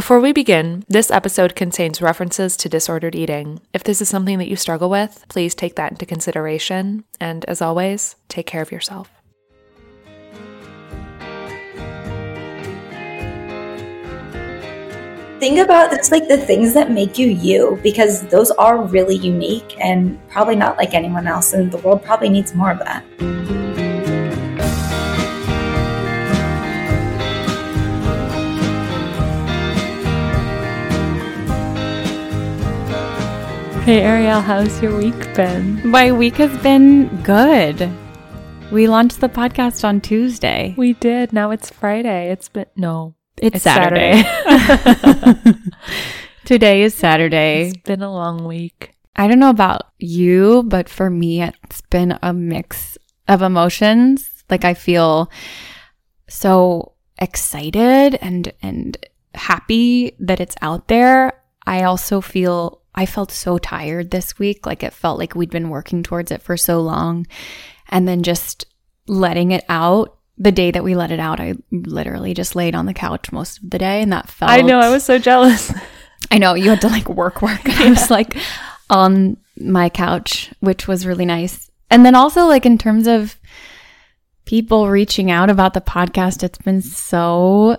Before we begin, this episode contains references to disordered eating. If this is something that you struggle with, please take that into consideration. And as always, take care of yourself. think about it's like the things that make you you because those are really unique and probably not like anyone else and the world probably needs more of that Hey Ariel, how's your week been? My week has been good. We launched the podcast on Tuesday. We did. Now it's Friday. It's been no. It's, it's Saturday. Saturday. Today is Saturday. It's been a long week. I don't know about you, but for me, it's been a mix of emotions. Like I feel so excited and and happy that it's out there. I also feel I felt so tired this week. Like it felt like we'd been working towards it for so long. And then just letting it out. The day that we let it out, I literally just laid on the couch most of the day and that felt I know, I was so jealous. I know you had to like work work. And I was like on my couch, which was really nice. And then also like in terms of people reaching out about the podcast, it's been so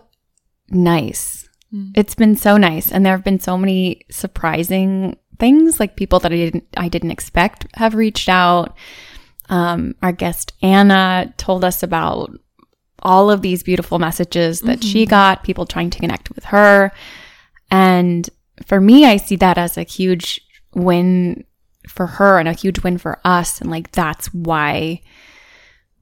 nice Mm. It's been so nice. And there have been so many surprising things, like people that I didn't I didn't expect have reached out. Um, our guest Anna told us about all of these beautiful messages that mm-hmm. she got, people trying to connect with her. And for me, I see that as a huge win for her and a huge win for us. And like, that's why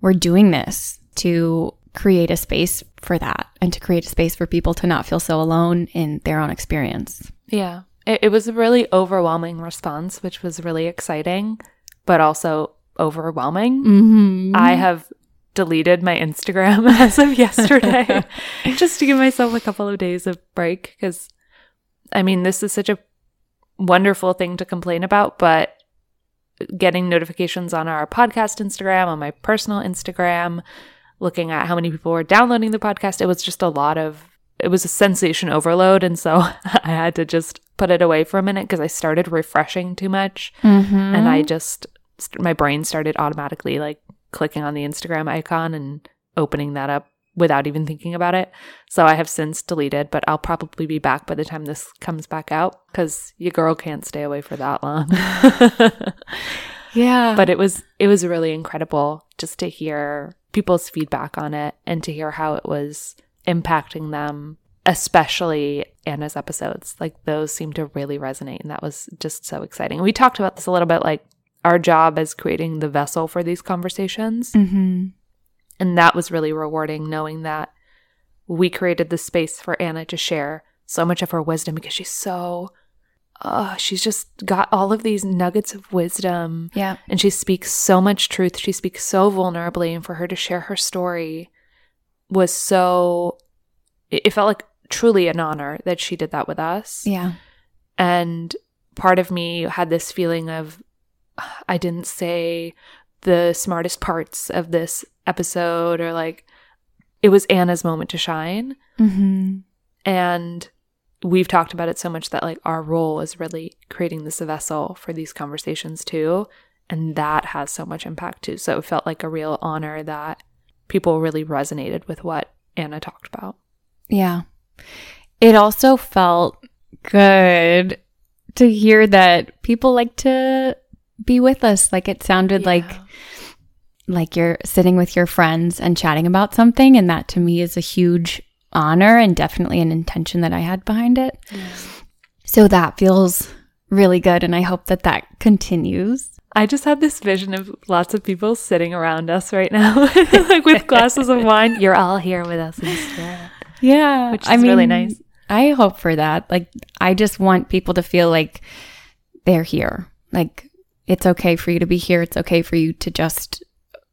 we're doing this to create a space for that and to create a space for people to not feel so alone in their own experience. Yeah. It, it was a really overwhelming response, which was really exciting, but also overwhelming. Mm-hmm. I have deleted my Instagram as of yesterday just to give myself a couple of days of break because I mean, this is such a wonderful thing to complain about, but getting notifications on our podcast Instagram, on my personal Instagram, looking at how many people were downloading the podcast. It was just a lot of, it was a sensation overload. And so I had to just put it away for a minute because I started refreshing too much. Mm-hmm. And I just, my brain started automatically like clicking on the Instagram icon and opening that up without even thinking about it. So I have since deleted, but I'll probably be back by the time this comes back out because your girl can't stay away for that long. yeah. But it was it was really incredible just to hear people's feedback on it and to hear how it was impacting them, especially Anna's episodes. Like those seemed to really resonate. And that was just so exciting. We talked about this a little bit like our job as creating the vessel for these conversations. Mm-hmm. And that was really rewarding knowing that we created the space for Anna to share so much of her wisdom because she's so oh, she's just got all of these nuggets of wisdom. Yeah. And she speaks so much truth. She speaks so vulnerably. And for her to share her story was so, it felt like truly an honor that she did that with us. Yeah. And part of me had this feeling of, I didn't say the smartest parts of this episode or like, it was Anna's moment to shine. Mm-hmm. And we've talked about it so much that like our role is really creating this vessel for these conversations too and that has so much impact too. So it felt like a real honor that people really resonated with what anna talked about. Yeah. It also felt good to hear that people like to be with us. Like it sounded yeah. like like you're sitting with your friends and chatting about something and that to me is a huge honor and definitely an intention that I had behind it. Yeah. So that feels really good. And I hope that that continues. I just had this vision of lots of people sitting around us right now, like with glasses of wine. You're all here with us instead. Yeah. Which is I mean, really nice. I hope for that. Like, I just want people to feel like they're here. Like, it's okay for you to be here. It's okay for you to just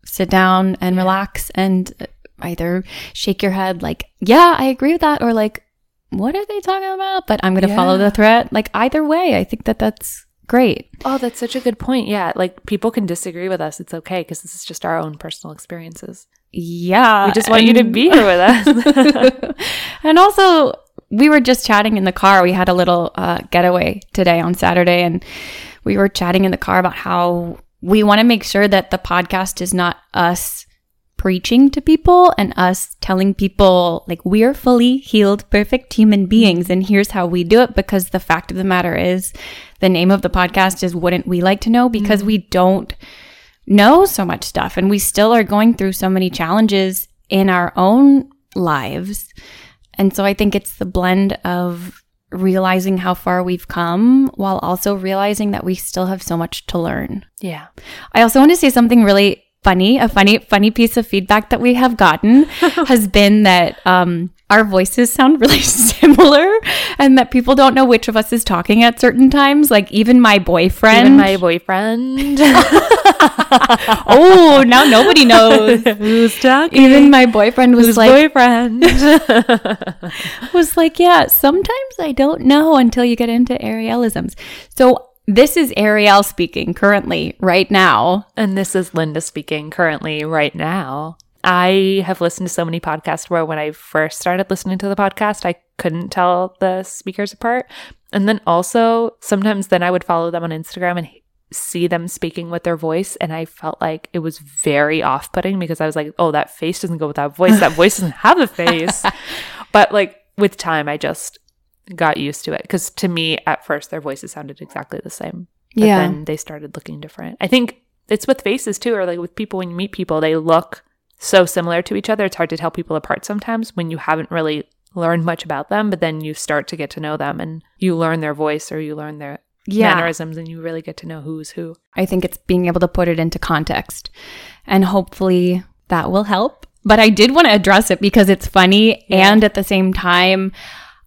sit down and relax and either shake your head like, yeah, I agree with that, or like, what are they talking about? But I'm going to yeah. follow the thread. Like, either way, I think that that's great. Oh, that's such a good point. Yeah. Like, people can disagree with us. It's okay because this is just our own personal experiences. Yeah. We just want and- you to be here with us. and also, we were just chatting in the car. We had a little uh, getaway today on Saturday, and we were chatting in the car about how we want to make sure that the podcast is not us preaching to people and us telling people like we're fully healed, perfect human beings, and here's how we do it. Because the fact of the matter is, the name of the podcast is Wouldn't We Like to Know? Because mm-hmm. we don't know so much stuff and we still are going through so many challenges in our own lives. And so I think it's the blend of realizing how far we've come while also realizing that we still have so much to learn. Yeah. I also want to say something really funny, a funny, funny piece of feedback that we have gotten has been that um, our voices sound really similar and that people don't know which of us is talking at certain times. Like even my boyfriend. Even my boyfriend. oh, now nobody knows who's talking. Even my boyfriend was Who's like, boyfriend was like, yeah, sometimes I don't know until you get into Arielisms. So this is Ariel speaking currently, right now. And this is Linda speaking currently, right now. I have listened to so many podcasts where when I first started listening to the podcast, I couldn't tell the speakers apart. And then also, sometimes then I would follow them on Instagram and see them speaking with their voice. And I felt like it was very off putting because I was like, oh, that face doesn't go with that voice. That voice doesn't have a face. but like with time, I just got used to it. Because to me at first their voices sounded exactly the same but yeah. then they started looking different. I think it's with faces too or like with people when you meet people they look so similar to each other. It's hard to tell people apart sometimes when you haven't really learned much about them but then you start to get to know them and you learn their voice or you learn their yeah. mannerisms and you really get to know who's who. I think it's being able to put it into context and hopefully that will help. But i did want to address it because it's funny yeah. and at the same time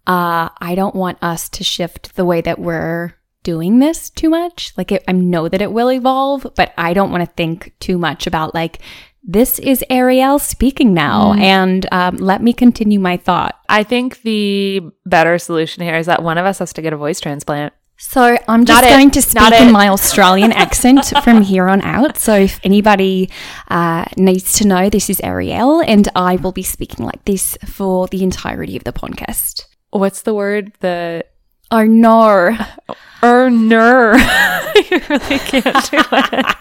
uh, I don't want us to shift the way that we're doing this too much. Like, it, I know that it will evolve, but I don't want to think too much about like, this is Ariel speaking now, mm. and um, let me continue my thought. I think the better solution here is that one of us has to get a voice transplant. So I'm just Not going it. to speak in my Australian accent from here on out. So if anybody uh, needs to know, this is Ariel, and I will be speaking like this for the entirety of the podcast what's the word? The or nor. Or ner. you really can't do it.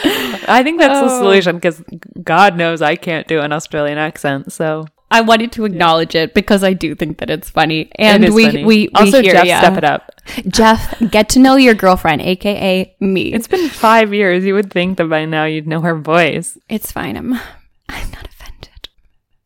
I think that's oh. the solution because God knows I can't do an Australian accent. So I wanted to acknowledge it because I do think that it's funny, and we, funny. we we also hear Jeff ya. step it up. Jeff, get to know your girlfriend, aka me. It's been five years. You would think that by now you'd know her voice. It's fine. I'm I'm not offended.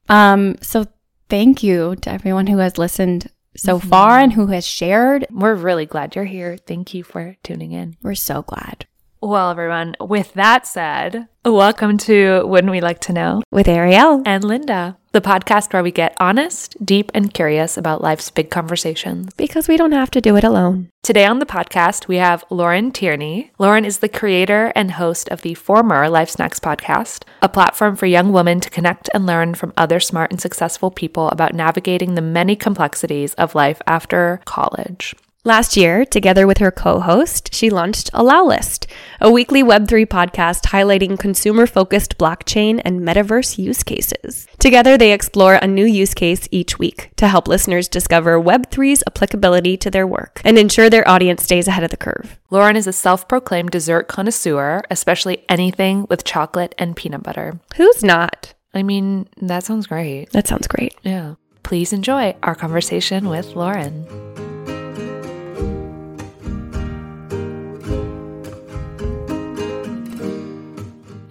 Um. So thank you to everyone who has listened so mm-hmm. far and who has shared. We're really glad you're here. Thank you for tuning in. We're so glad. Well, everyone, with that said, welcome to Wouldn't We Like to Know? With Ariel and Linda, the podcast where we get honest, deep, and curious about life's big conversations. Because we don't have to do it alone. Today on the podcast, we have Lauren Tierney. Lauren is the creator and host of the former Life Snacks podcast, a platform for young women to connect and learn from other smart and successful people about navigating the many complexities of life after college. Last year, together with her co host, she launched Allowlist, a weekly Web3 podcast highlighting consumer focused blockchain and metaverse use cases. Together, they explore a new use case each week to help listeners discover Web3's applicability to their work and ensure their audience stays ahead of the curve. Lauren is a self proclaimed dessert connoisseur, especially anything with chocolate and peanut butter. Who's not? I mean, that sounds great. That sounds great. Yeah. Please enjoy our conversation with Lauren.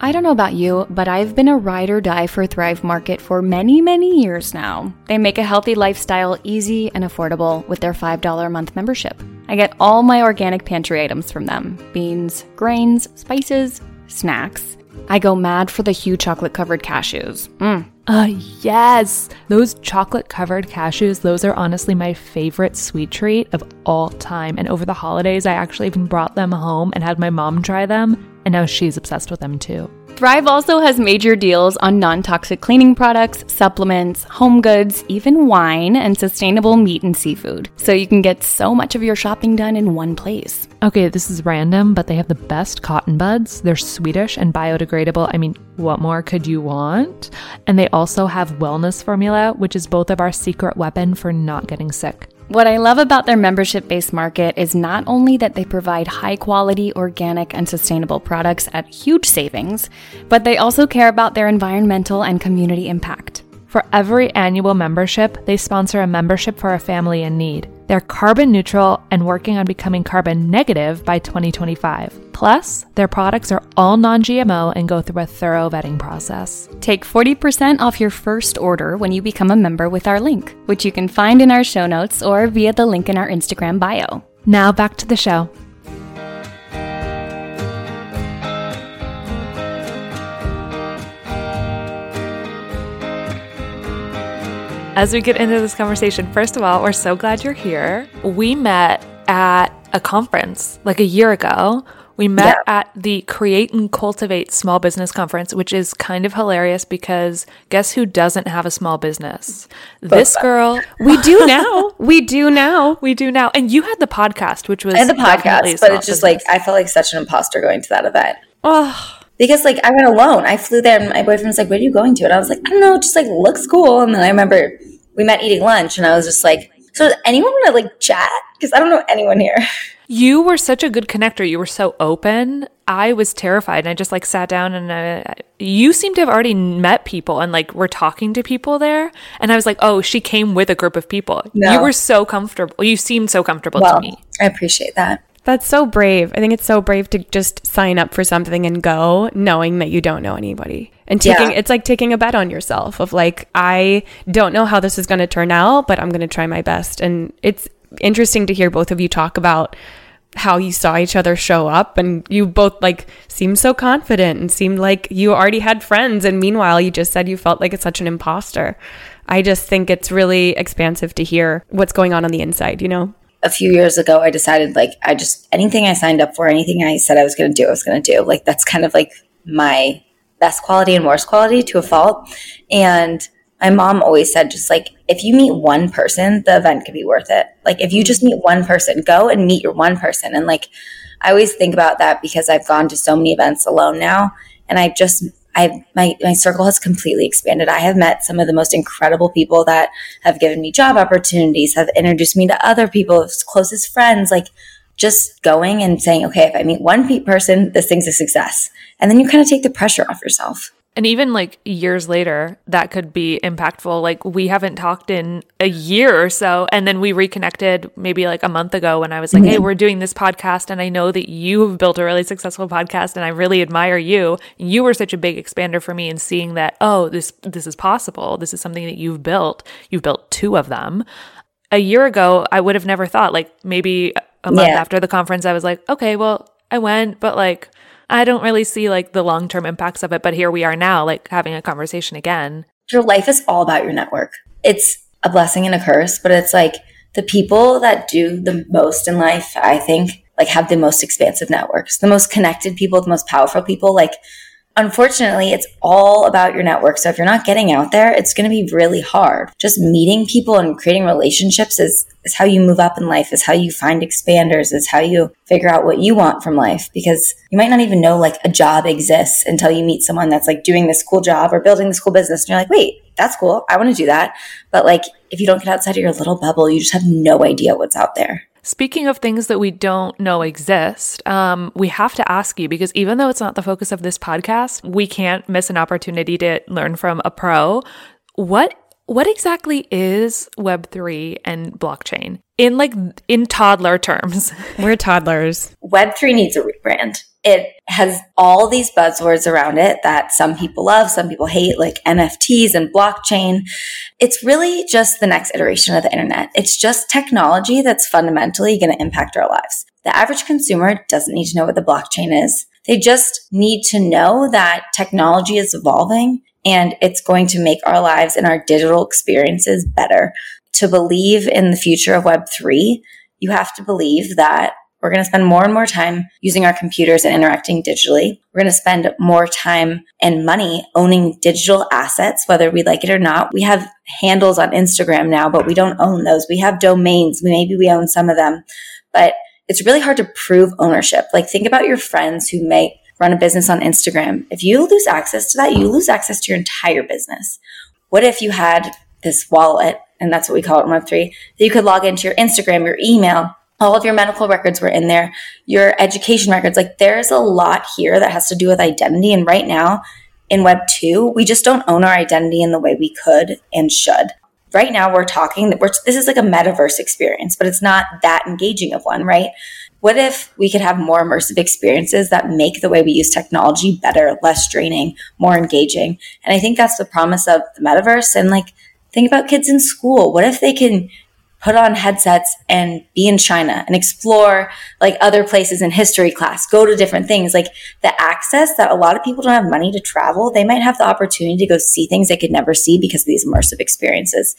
I don't know about you, but I've been a ride or die for Thrive Market for many, many years now. They make a healthy lifestyle easy and affordable with their $5 a month membership. I get all my organic pantry items from them beans, grains, spices, snacks. I go mad for the Hu chocolate covered cashews. Mm. Uh, yes. Those chocolate covered cashews, those are honestly my favorite sweet treat of all time. And over the holidays, I actually even brought them home and had my mom try them and now she's obsessed with them too. Thrive also has major deals on non toxic cleaning products, supplements, home goods, even wine, and sustainable meat and seafood. So you can get so much of your shopping done in one place. Okay, this is random, but they have the best cotton buds. They're Swedish and biodegradable. I mean, what more could you want? And they also have wellness formula, which is both of our secret weapon for not getting sick. What I love about their membership based market is not only that they provide high quality, organic, and sustainable products at huge savings, but they also care about their environmental and community impact. For every annual membership, they sponsor a membership for a family in need. They're carbon neutral and working on becoming carbon negative by 2025. Plus, their products are all non GMO and go through a thorough vetting process. Take 40% off your first order when you become a member with our link, which you can find in our show notes or via the link in our Instagram bio. Now back to the show. As we get into this conversation, first of all, we're so glad you're here. We met at a conference like a year ago. We met yeah. at the Create and Cultivate Small Business Conference, which is kind of hilarious because guess who doesn't have a small business? this girl. We do now. we do now. We do now. And you had the podcast, which was had the podcast, but it's just business. like I felt like such an imposter going to that event. Oh, because like I went alone. I flew there and my boyfriend was like, Where are you going to? And I was like, I don't know, just like looks cool. And then I remember we met eating lunch and I was just like, So does anyone want to like chat? Because I don't know anyone here. You were such a good connector. You were so open. I was terrified and I just like sat down and I, you seem to have already met people and like were talking to people there. And I was like, oh, she came with a group of people. No. You were so comfortable. You seemed so comfortable well, to me. I appreciate that. That's so brave. I think it's so brave to just sign up for something and go knowing that you don't know anybody. And taking yeah. it's like taking a bet on yourself of like I don't know how this is going to turn out, but I'm going to try my best. And it's interesting to hear both of you talk about how you saw each other show up and you both like seemed so confident and seemed like you already had friends and meanwhile you just said you felt like it's such an imposter. I just think it's really expansive to hear what's going on on the inside, you know? A few years ago, I decided like I just anything I signed up for, anything I said I was going to do, I was going to do. Like that's kind of like my best quality and worst quality to a fault. And my mom always said, just like if you meet one person, the event could be worth it. Like if you mm-hmm. just meet one person, go and meet your one person. And like I always think about that because I've gone to so many events alone now, and I just I my my circle has completely expanded. I have met some of the most incredible people that have given me job opportunities, have introduced me to other people, closest friends. Like just going and saying, okay, if I meet one person, this thing's a success, and then you kind of take the pressure off yourself. And even like years later, that could be impactful. Like we haven't talked in a year or so. And then we reconnected maybe like a month ago when I was like, mm-hmm. Hey, we're doing this podcast. And I know that you have built a really successful podcast and I really admire you. You were such a big expander for me in seeing that, oh, this, this is possible. This is something that you've built. You've built two of them. A year ago, I would have never thought like maybe a month yeah. after the conference, I was like, okay, well, I went, but like, I don't really see like the long term impacts of it, but here we are now, like having a conversation again. Your life is all about your network. It's a blessing and a curse, but it's like the people that do the most in life, I think, like have the most expansive networks, the most connected people, the most powerful people. Like unfortunately, it's all about your network. So if you're not getting out there, it's going to be really hard. Just meeting people and creating relationships is, is how you move up in life, is how you find expanders, is how you figure out what you want from life. Because you might not even know like a job exists until you meet someone that's like doing this cool job or building this cool business. And you're like, wait, that's cool. I want to do that. But like, if you don't get outside of your little bubble, you just have no idea what's out there. Speaking of things that we don't know exist, um, we have to ask you because even though it's not the focus of this podcast, we can't miss an opportunity to learn from a pro. What what exactly is Web3 and blockchain in like in toddler terms? We're toddlers. Web3 needs a rebrand. It has all these buzzwords around it that some people love, some people hate, like NFTs and blockchain. It's really just the next iteration of the internet. It's just technology that's fundamentally going to impact our lives. The average consumer doesn't need to know what the blockchain is. They just need to know that technology is evolving and it's going to make our lives and our digital experiences better. To believe in the future of Web3, you have to believe that We're going to spend more and more time using our computers and interacting digitally. We're going to spend more time and money owning digital assets, whether we like it or not. We have handles on Instagram now, but we don't own those. We have domains. Maybe we own some of them, but it's really hard to prove ownership. Like think about your friends who may run a business on Instagram. If you lose access to that, you lose access to your entire business. What if you had this wallet, and that's what we call it in Web3, that you could log into your Instagram, your email, all of your medical records were in there, your education records. Like there's a lot here that has to do with identity. And right now in Web 2, we just don't own our identity in the way we could and should. Right now, we're talking that we're, this is like a metaverse experience, but it's not that engaging of one, right? What if we could have more immersive experiences that make the way we use technology better, less draining, more engaging? And I think that's the promise of the metaverse. And like, think about kids in school. What if they can put on headsets and be in China and explore like other places in history class, go to different things. Like the access that a lot of people don't have money to travel, they might have the opportunity to go see things they could never see because of these immersive experiences.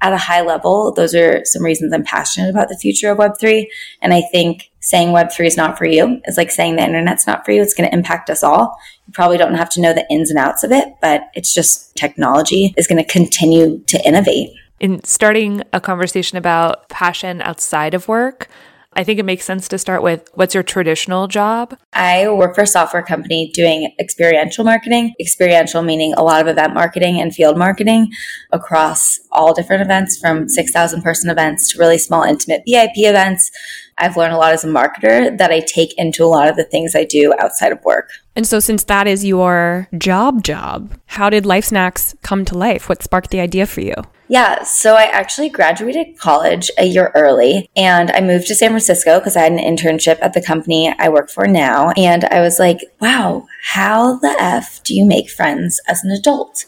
At a high level, those are some reasons I'm passionate about the future of Web3. And I think saying Web3 is not for you is like saying the internet's not for you. It's going to impact us all. You probably don't have to know the ins and outs of it, but it's just technology is going to continue to innovate in starting a conversation about passion outside of work, I think it makes sense to start with what's your traditional job? I work for a software company doing experiential marketing. Experiential meaning a lot of event marketing and field marketing across all different events from 6,000 person events to really small, intimate VIP events. I've learned a lot as a marketer that I take into a lot of the things I do outside of work. And so, since that is your job job, how did Life Snacks come to life? What sparked the idea for you? Yeah, so I actually graduated college a year early and I moved to San Francisco because I had an internship at the company I work for now. And I was like, wow, how the F do you make friends as an adult?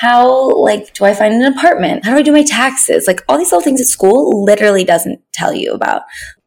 How, like, do I find an apartment? How do I do my taxes? Like, all these little things at school literally doesn't tell you about.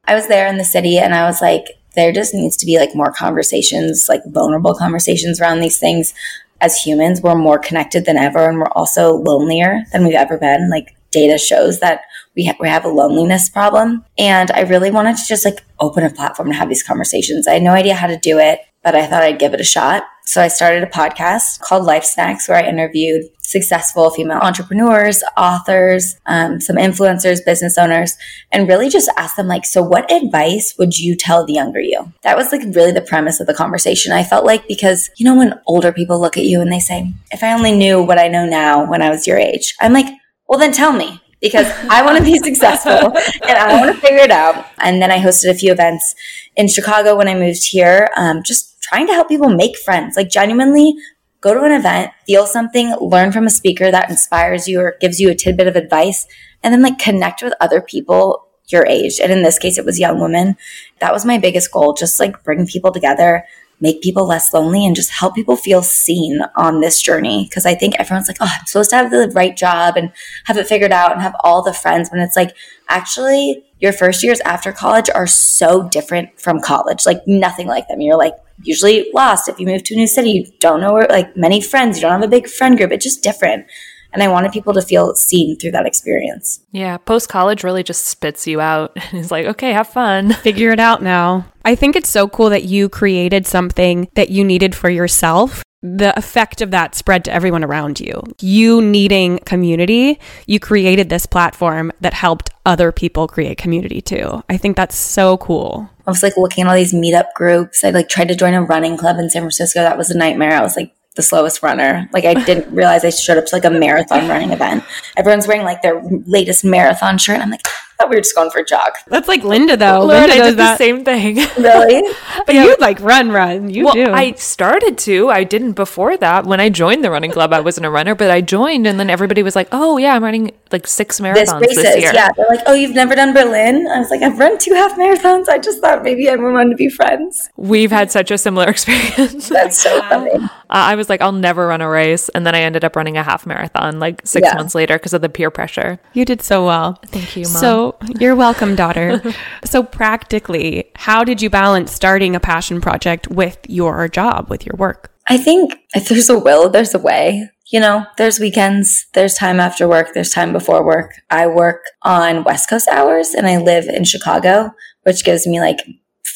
I was there in the city and I was like, there just needs to be like more conversations, like vulnerable conversations around these things as humans, we're more connected than ever, and we're also lonelier than we've ever been. Like data shows that we, ha- we have a loneliness problem. And I really wanted to just like open a platform to have these conversations. I had no idea how to do it, but I thought I'd give it a shot. So I started a podcast called Life Snacks where I interviewed successful female entrepreneurs, authors, um, some influencers, business owners, and really just asked them like, so what advice would you tell the younger you? That was like really the premise of the conversation. I felt like because, you know, when older people look at you and they say, if I only knew what I know now when I was your age, I'm like, well, then tell me because I want to be successful and I want to figure it out. And then I hosted a few events in Chicago when I moved here, um, just trying to help people make friends, like genuinely go to an event, feel something, learn from a speaker that inspires you or gives you a tidbit of advice, and then like connect with other people your age. And in this case, it was young women. That was my biggest goal, just like bring people together, make people less lonely and just help people feel seen on this journey. Cause I think everyone's like, oh, I'm supposed to have the right job and have it figured out and have all the friends. When it's like, actually, your first years after college are so different from college, like nothing like them. You're like usually lost if you move to a new city. You don't know where, like many friends, you don't have a big friend group. It's just different. And I wanted people to feel seen through that experience. Yeah, post college really just spits you out. and it's like, okay, have fun. Figure it out now. I think it's so cool that you created something that you needed for yourself. The effect of that spread to everyone around you. You needing community, you created this platform that helped other people create community too. I think that's so cool. I was like looking at all these meetup groups. I like tried to join a running club in San Francisco. That was a nightmare. I was like, the slowest runner. Like I didn't realize I showed up to like a marathon running event. Everyone's wearing like their latest marathon shirt. I'm like, thought we were just going for a jog. That's like Linda though. Linda Linda does the same thing. Really? but yeah. you like run, run. You well, do. I started to. I didn't before that. When I joined the running club, I wasn't a runner, but I joined, and then everybody was like, "Oh yeah, I'm running like six marathons this, this year." Yeah, they're like, "Oh, you've never done Berlin?" I was like, "I've run two half marathons." I just thought maybe everyone wanted to be friends. We've had such a similar experience. That's so funny. Uh, I was like, "I'll never run a race," and then I ended up running a half marathon like six yeah. months later because of the peer pressure. You did so well. Thank you, Mom. So you're welcome welcome, daughter. so, practically, how did you balance starting a passion project with your job, with your work? I think if there's a will, there's a way. You know, there's weekends, there's time after work, there's time before work. I work on West Coast hours and I live in Chicago, which gives me like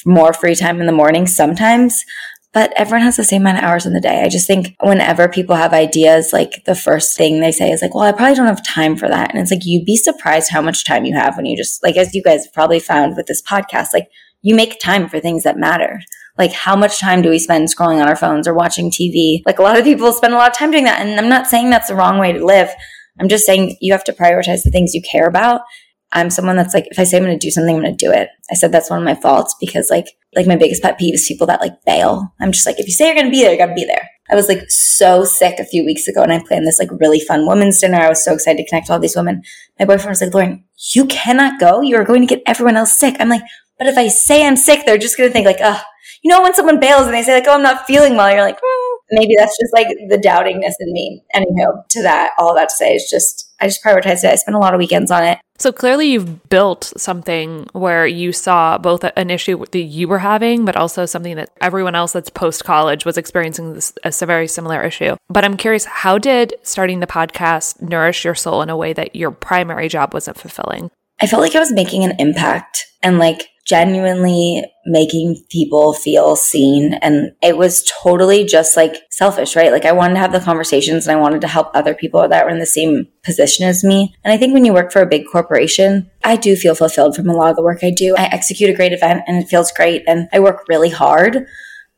more free time in the morning sometimes but everyone has the same amount of hours in the day. I just think whenever people have ideas, like the first thing they say is like, well, I probably don't have time for that. And it's like, you'd be surprised how much time you have when you just, like, as you guys probably found with this podcast, like you make time for things that matter. Like how much time do we spend scrolling on our phones or watching TV? Like a lot of people spend a lot of time doing that. And I'm not saying that's the wrong way to live. I'm just saying you have to prioritize the things you care about I'm someone that's like, if I say I'm going to do something, I'm going to do it. I said that's one of my faults because like, like my biggest pet peeve is people that like bail. I'm just like, if you say you're going to be there, you got to be there. I was like so sick a few weeks ago and I planned this like really fun women's dinner. I was so excited to connect all these women. My boyfriend was like, Lauren, you cannot go. You are going to get everyone else sick. I'm like, but if I say I'm sick, they're just going to think like, oh, you know, when someone bails and they say like, oh, I'm not feeling well, you're like, mm. maybe that's just like the doubtingness in me. Anywho, to that, all that to say is just, I just prioritized it. I spent a lot of weekends on it. So clearly, you've built something where you saw both an issue that you were having, but also something that everyone else that's post college was experiencing this, a very similar issue. But I'm curious, how did starting the podcast nourish your soul in a way that your primary job wasn't fulfilling? I felt like I was making an impact and like genuinely making people feel seen. And it was totally just like selfish, right? Like I wanted to have the conversations and I wanted to help other people that were in the same position as me. And I think when you work for a big corporation, I do feel fulfilled from a lot of the work I do. I execute a great event and it feels great and I work really hard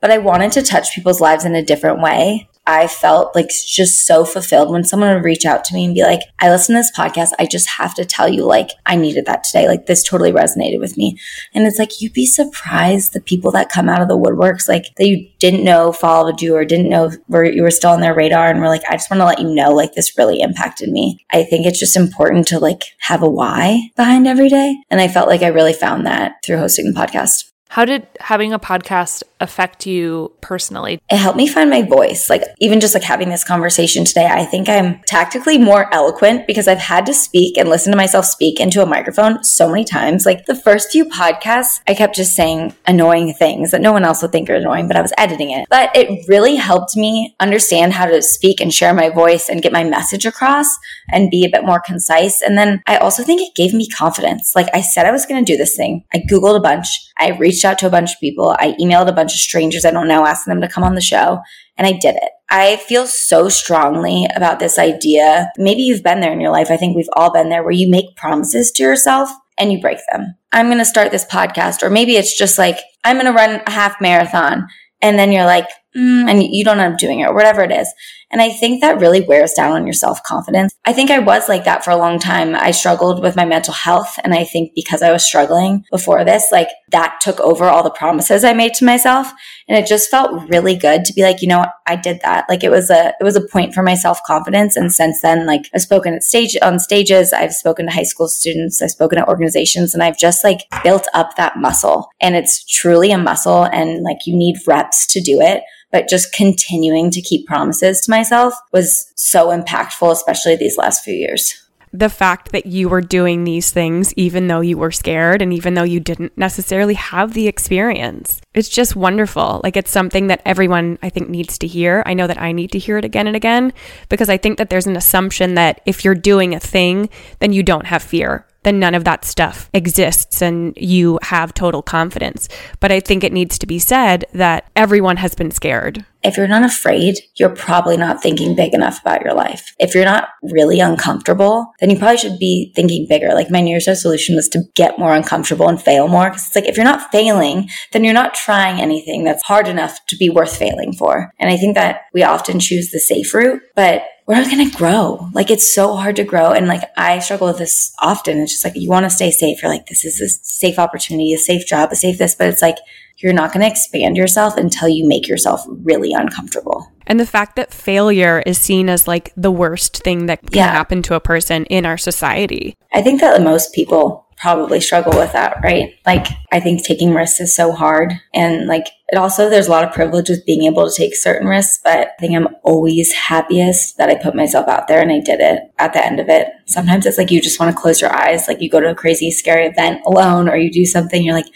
but I wanted to touch people's lives in a different way. I felt like just so fulfilled when someone would reach out to me and be like, I listen to this podcast. I just have to tell you, like, I needed that today. Like, this totally resonated with me. And it's like, you'd be surprised the people that come out of the woodworks, like, that you didn't know followed you or didn't know were, you were still on their radar. And we're like, I just want to let you know, like, this really impacted me. I think it's just important to, like, have a why behind every day. And I felt like I really found that through hosting the podcast. How did having a podcast affect you personally? It helped me find my voice. Like even just like having this conversation today, I think I'm tactically more eloquent because I've had to speak and listen to myself speak into a microphone so many times. Like the first few podcasts, I kept just saying annoying things that no one else would think are annoying, but I was editing it. But it really helped me understand how to speak and share my voice and get my message across and be a bit more concise. And then I also think it gave me confidence. Like I said I was going to do this thing. I Googled a bunch. I reached reached out to a bunch of people. I emailed a bunch of strangers I don't know, asking them to come on the show, and I did it. I feel so strongly about this idea. Maybe you've been there in your life. I think we've all been there where you make promises to yourself and you break them. I'm going to start this podcast, or maybe it's just like, I'm going to run a half marathon. And then you're like, mm, and you don't end up doing it or whatever it is. And I think that really wears down on your self confidence. I think I was like that for a long time. I struggled with my mental health. And I think because I was struggling before this, like that took over all the promises I made to myself. And it just felt really good to be like, you know, I did that. Like it was a, it was a point for my self confidence. And since then, like I've spoken at stage on stages, I've spoken to high school students, I've spoken at organizations, and I've just like built up that muscle. And it's truly a muscle and like you need reps to do it but just continuing to keep promises to myself was so impactful, especially these last few years. The fact that you were doing these things, even though you were scared and even though you didn't necessarily have the experience, it's just wonderful. Like, it's something that everyone, I think, needs to hear. I know that I need to hear it again and again because I think that there's an assumption that if you're doing a thing, then you don't have fear then none of that stuff exists and you have total confidence. But I think it needs to be said that everyone has been scared. If you're not afraid, you're probably not thinking big enough about your life. If you're not really uncomfortable, then you probably should be thinking bigger. Like my New Year's resolution was to get more uncomfortable and fail more. Cause it's like, if you're not failing, then you're not trying anything that's hard enough to be worth failing for. And I think that we often choose the safe route, but we're not going to grow. Like it's so hard to grow. And like I struggle with this often. It's just like you want to stay safe. You're like, this is a safe opportunity, a safe job, a safe this, but it's like you're not going to expand yourself until you make yourself really uncomfortable. And the fact that failure is seen as like the worst thing that can yeah. happen to a person in our society. I think that most people probably struggle with that, right? Like, I think taking risks is so hard. And like, it also, there's a lot of privilege with being able to take certain risks, but I think I'm always happiest that I put myself out there and I did it at the end of it. Sometimes it's like you just want to close your eyes, like you go to a crazy, scary event alone or you do something, you're like,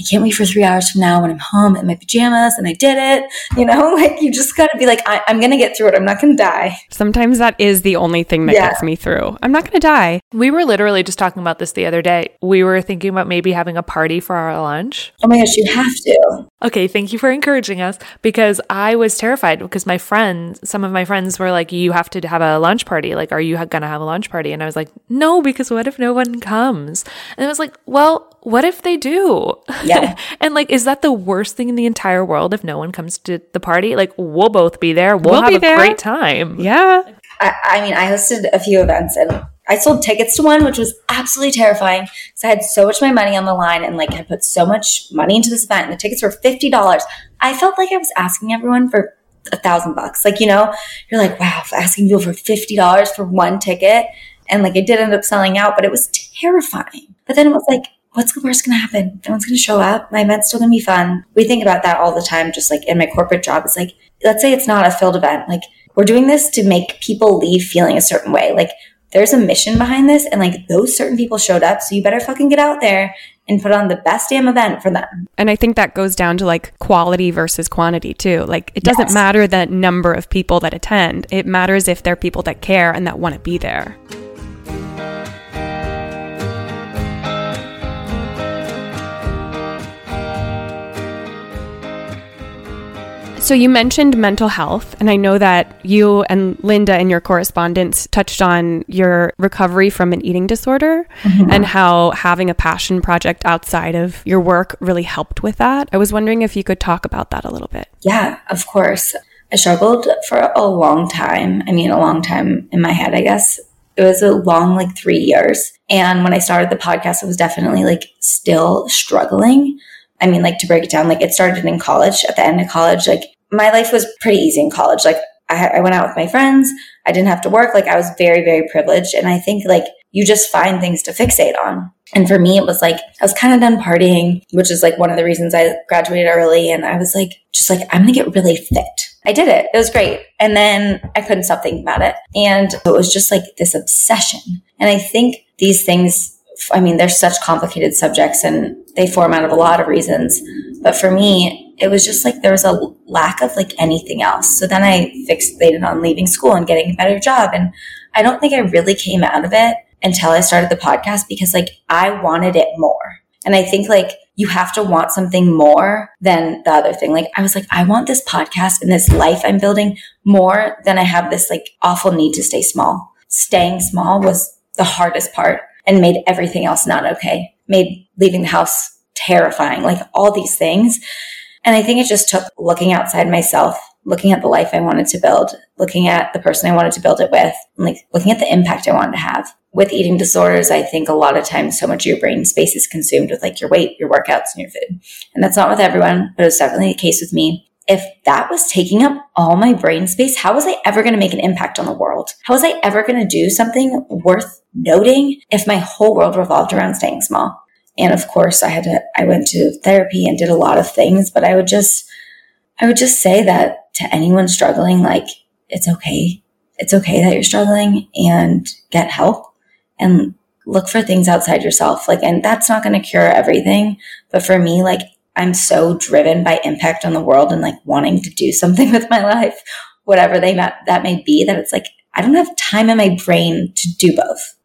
I can't wait for three hours from now when I'm home in my pajamas and I did it. You know, like you just got to be like, I- am going to get through it. I'm not going to die. Sometimes that is the only thing that yeah. gets me through. I'm not going to die. We were literally just talking about this the other day. We were thinking about maybe having a party for our lunch. Oh my gosh, you have to. Okay, thank you for encouraging us because I was terrified because my friends, some of my friends were like, you have to have a lunch party. Like, are you going to have a lunch party? And I was like, no, because what if no one comes? And I was like, well, what if they do? Yeah. and like, is that the worst thing in the entire world if no one comes to the party? Like, we'll both be there. We'll, we'll have a there. great time. Yeah. I, I mean, I hosted a few events and I sold tickets to one, which was absolutely terrifying because I had so much of my money on the line and like I put so much money into this event and the tickets were $50. I felt like I was asking everyone for a thousand bucks. Like, you know, you're like, wow, asking people for $50 for one ticket. And like, it did end up selling out, but it was terrifying. But then it was like, what's the worst going to happen? No one's going to show up. My event's still going to be fun. We think about that all the time, just like in my corporate job. It's like, let's say it's not a filled event. Like, we're doing this to make people leave feeling a certain way. Like, there's a mission behind this, and like those certain people showed up. So you better fucking get out there and put on the best damn event for them. And I think that goes down to like quality versus quantity too. Like, it doesn't yes. matter the number of people that attend, it matters if they're people that care and that want to be there. So you mentioned mental health, and I know that you and Linda in your correspondence touched on your recovery from an eating disorder mm-hmm. and how having a passion project outside of your work really helped with that. I was wondering if you could talk about that a little bit. Yeah, of course. I struggled for a long time. I mean, a long time in my head, I guess. It was a long, like three years. And when I started the podcast, I was definitely like still struggling. I mean, like to break it down, like it started in college. At the end of college, like my life was pretty easy in college. Like I, I went out with my friends. I didn't have to work. Like I was very, very privileged. And I think like you just find things to fixate on. And for me, it was like, I was kind of done partying, which is like one of the reasons I graduated early. And I was like, just like, I'm going to get really fit. I did it. It was great. And then I couldn't stop thinking about it. And it was just like this obsession. And I think these things, I mean, they're such complicated subjects and they form out of a lot of reasons. But for me, it was just like there was a lack of like anything else. So then I fixated on leaving school and getting a better job. And I don't think I really came out of it until I started the podcast because like I wanted it more. And I think like you have to want something more than the other thing. Like I was like, I want this podcast and this life I'm building more than I have this like awful need to stay small. Staying small was the hardest part and made everything else not okay. Made leaving the house terrifying, like all these things. And I think it just took looking outside myself, looking at the life I wanted to build, looking at the person I wanted to build it with, like looking at the impact I wanted to have. With eating disorders, I think a lot of times so much of your brain space is consumed with like your weight, your workouts, and your food. And that's not with everyone, but it's definitely the case with me. If that was taking up all my brain space, how was I ever going to make an impact on the world? How was I ever going to do something worth noting if my whole world revolved around staying small? And of course, I had to, I went to therapy and did a lot of things, but I would just, I would just say that to anyone struggling, like, it's okay. It's okay that you're struggling and get help and look for things outside yourself. Like, and that's not going to cure everything. But for me, like, I'm so driven by impact on the world and like wanting to do something with my life, whatever they that may be, that it's like, I don't have time in my brain to do both.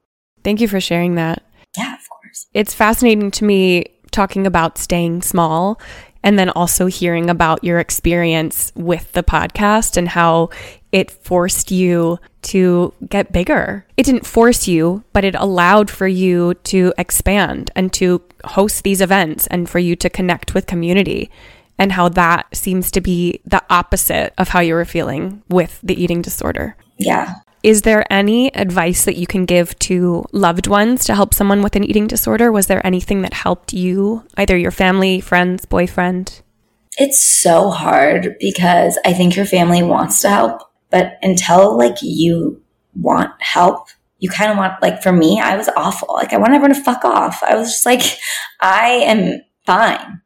Thank you for sharing that. Yeah, of course. it's fascinating to me talking about staying small and then also hearing about your experience with the podcast and how it forced you to get bigger. It didn't force you, but it allowed for you to expand and to host these events and for you to connect with community. And how that seems to be the opposite of how you were feeling with the eating disorder. Yeah. Is there any advice that you can give to loved ones to help someone with an eating disorder? Was there anything that helped you, either your family, friends, boyfriend? It's so hard because I think your family wants to help, but until like you want help, you kind of want like for me, I was awful. Like I want everyone to fuck off. I was just like, I am fine.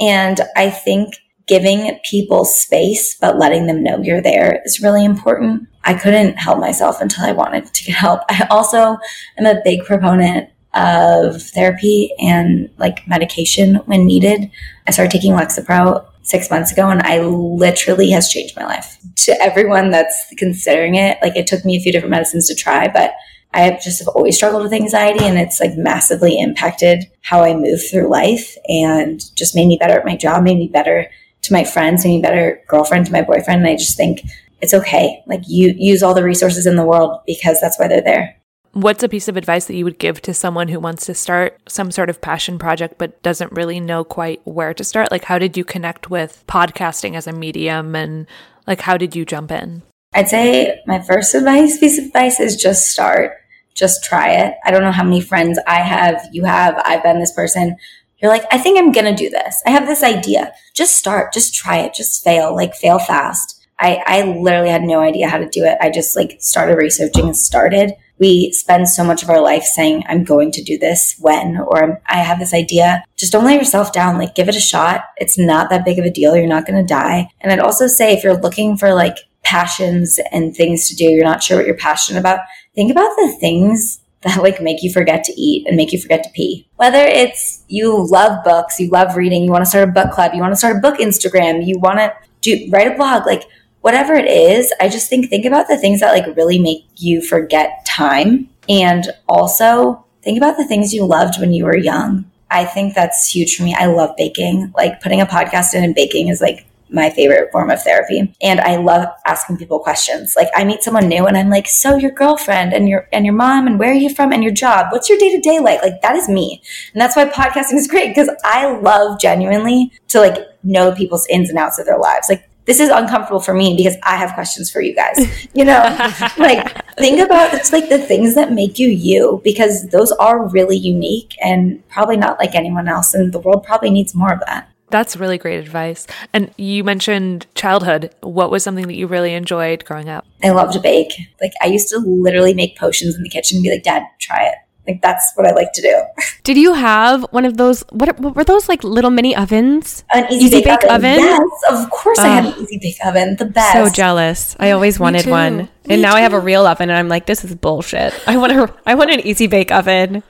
And I think giving people space, but letting them know you're there is really important. I couldn't help myself until I wanted to get help. I also am a big proponent of therapy and like medication when needed. I started taking Lexapro six months ago and I literally has changed my life. To everyone that's considering it, like it took me a few different medicines to try, but I have just have always struggled with anxiety and it's like massively impacted how I move through life and just made me better at my job, made me better to my friends, made me better girlfriend to my boyfriend. And I just think it's okay. Like you use all the resources in the world because that's why they're there. What's a piece of advice that you would give to someone who wants to start some sort of passion project but doesn't really know quite where to start? Like, how did you connect with podcasting as a medium and like, how did you jump in? I'd say my first advice, piece of advice is just start, just try it. I don't know how many friends I have, you have, I've been this person. You're like, I think I'm going to do this. I have this idea. Just start, just try it, just fail, like fail fast. I, I literally had no idea how to do it. I just like started researching and started we spend so much of our life saying, I'm going to do this when, or I have this idea. Just don't let yourself down. Like, give it a shot. It's not that big of a deal. You're not going to die. And I'd also say if you're looking for like passions and things to do, you're not sure what you're passionate about, think about the things that like make you forget to eat and make you forget to pee. Whether it's you love books, you love reading, you want to start a book club, you want to start a book Instagram, you want to do write a blog, like whatever it is, I just think think about the things that like really make you forget time and also think about the things you loved when you were young. I think that's huge for me. I love baking. Like putting a podcast in and baking is like my favorite form of therapy. And I love asking people questions. Like I meet someone new and I'm like, "So your girlfriend and your and your mom and where are you from and your job? What's your day-to-day like?" Like that is me. And that's why podcasting is great because I love genuinely to like know people's ins and outs of their lives. Like this is uncomfortable for me because I have questions for you guys. You know, like think about it's like the things that make you you because those are really unique and probably not like anyone else. And the world probably needs more of that. That's really great advice. And you mentioned childhood. What was something that you really enjoyed growing up? I love to bake. Like I used to literally make potions in the kitchen and be like, Dad, try it think that's what I like to do. Did you have one of those? What, what were those like little mini ovens? An easy, easy bake, bake oven. oven. Yes, of course I had an easy bake oven. The best. So jealous. I always wanted one, Me and now too. I have a real oven, and I'm like, this is bullshit. I want a, I want an easy bake oven.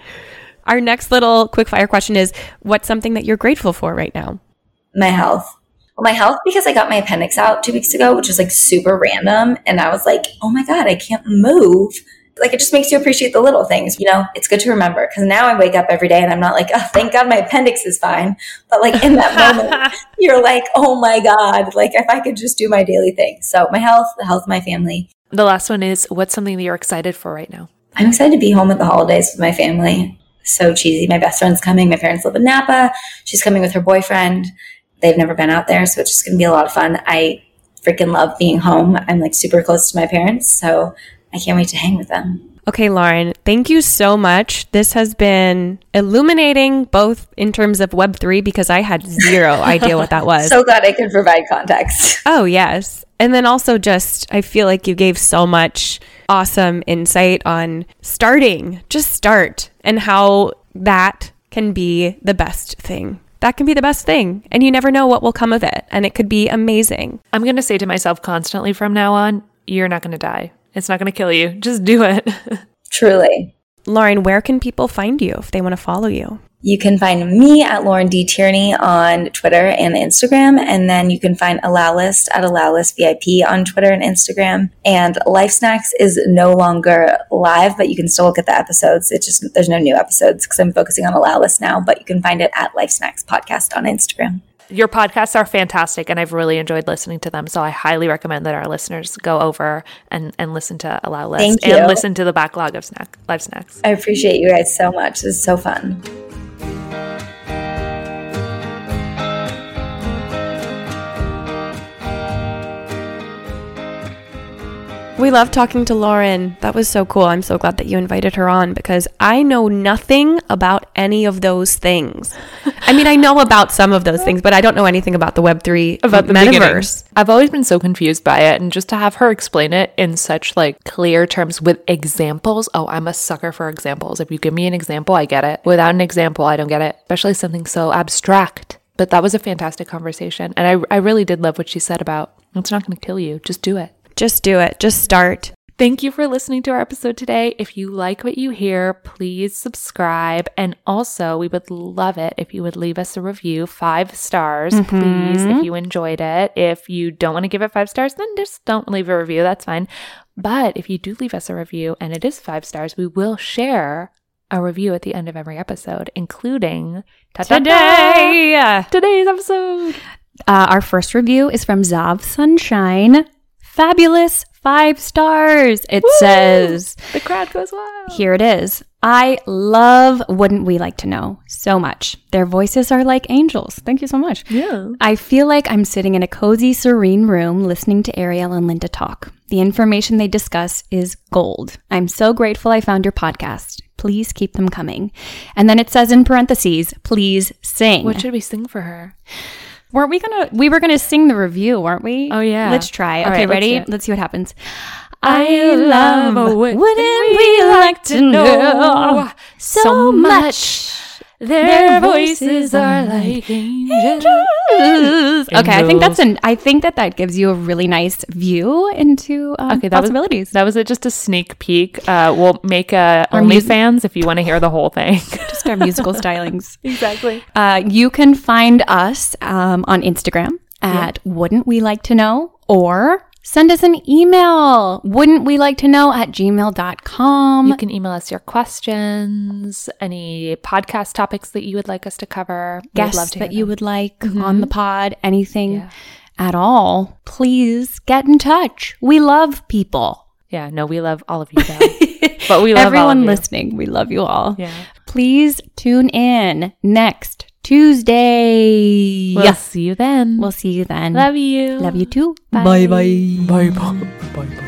Our next little quick fire question is: What's something that you're grateful for right now? My health. Well, my health because I got my appendix out two weeks ago, which was like super random, and I was like, oh my god, I can't move like it just makes you appreciate the little things. You know, it's good to remember because now I wake up every day and I'm not like, oh, thank God my appendix is fine. But like in that moment, you're like, oh my God, like if I could just do my daily thing. So my health, the health of my family. The last one is what's something that you're excited for right now? I'm excited to be home at the holidays with my family. So cheesy. My best friend's coming. My parents live in Napa. She's coming with her boyfriend. They've never been out there. So it's just going to be a lot of fun. I freaking love being home. I'm like super close to my parents. So I can't wait to hang with them. Okay, Lauren, thank you so much. This has been illuminating both in terms of Web3 because I had zero idea what that was. So glad I could provide context. Oh, yes. And then also just, I feel like you gave so much awesome insight on starting, just start, and how that can be the best thing. That can be the best thing. And you never know what will come of it. And it could be amazing. I'm going to say to myself constantly from now on, you're not going to die. It's not going to kill you. Just do it. Truly. Lauren, where can people find you if they want to follow you? You can find me at Lauren D. Tierney on Twitter and Instagram. And then you can find Allowlist at Allowlist VIP on Twitter and Instagram. And Life Snacks is no longer live, but you can still look at the episodes. It's just, there's no new episodes because I'm focusing on Allowlist now, but you can find it at Life Snacks Podcast on Instagram your podcasts are fantastic and I've really enjoyed listening to them. So I highly recommend that our listeners go over and, and listen to Allowlist and listen to the backlog of snack live snacks. I appreciate you guys so much. This is so fun. We love talking to Lauren. That was so cool. I'm so glad that you invited her on because I know nothing about any of those things. I mean, I know about some of those things, but I don't know anything about the Web3 about the metaverse. I've always been so confused by it and just to have her explain it in such like clear terms with examples. Oh, I'm a sucker for examples. If you give me an example, I get it. Without an example, I don't get it, especially something so abstract. But that was a fantastic conversation. And I, I really did love what she said about it's not going to kill you. Just do it. Just do it. Just start. Thank you for listening to our episode today. If you like what you hear, please subscribe. And also, we would love it if you would leave us a review, five stars, please, if you enjoyed it. If you don't want to give it five stars, then just don't leave a review. That's fine. But if you do leave us a review and it is five stars, we will share a review at the end of every episode, including Today, today's episode. uh, our first review is from Zav Sunshine. Fabulous five stars. It says, The crowd goes wild. Here it is. I love Wouldn't We Like to Know so much. Their voices are like angels. Thank you so much. Yeah. I feel like I'm sitting in a cozy, serene room listening to Ariel and Linda talk. The information they discuss is gold. I'm so grateful I found your podcast. Please keep them coming. And then it says in parentheses, please sing. What should we sing for her? Weren't we gonna we were gonna sing the review, weren't we? Oh, yeah. Let's try. All okay, right, let's ready? Let's see what happens. I love wouldn't we like to know so much? Their voices are like angels. Okay, I think that's an. I think that that gives you a really nice view into um, Okay, that was possibilities. that was a, just a sneak peek. Uh, we'll make a Our mus- OnlyFans if you want to hear the whole thing. just our musical stylings. exactly. Uh, you can find us um, on Instagram at Wouldn't We Like to Know or send us an email. Wouldn't we like to know at gmail.com. You can email us your questions, any podcast topics that you would like us to cover. Guests love to that you would like mm-hmm. on the pod, anything Yeah. at all, please get in touch. We love people. Yeah, no, we love all of you but we love all Everyone listening, we love you all. Yeah. Please tune in next Tuesday. We'll see you then. We'll see you then. love you. Love you too. Bye bye. Bye bye.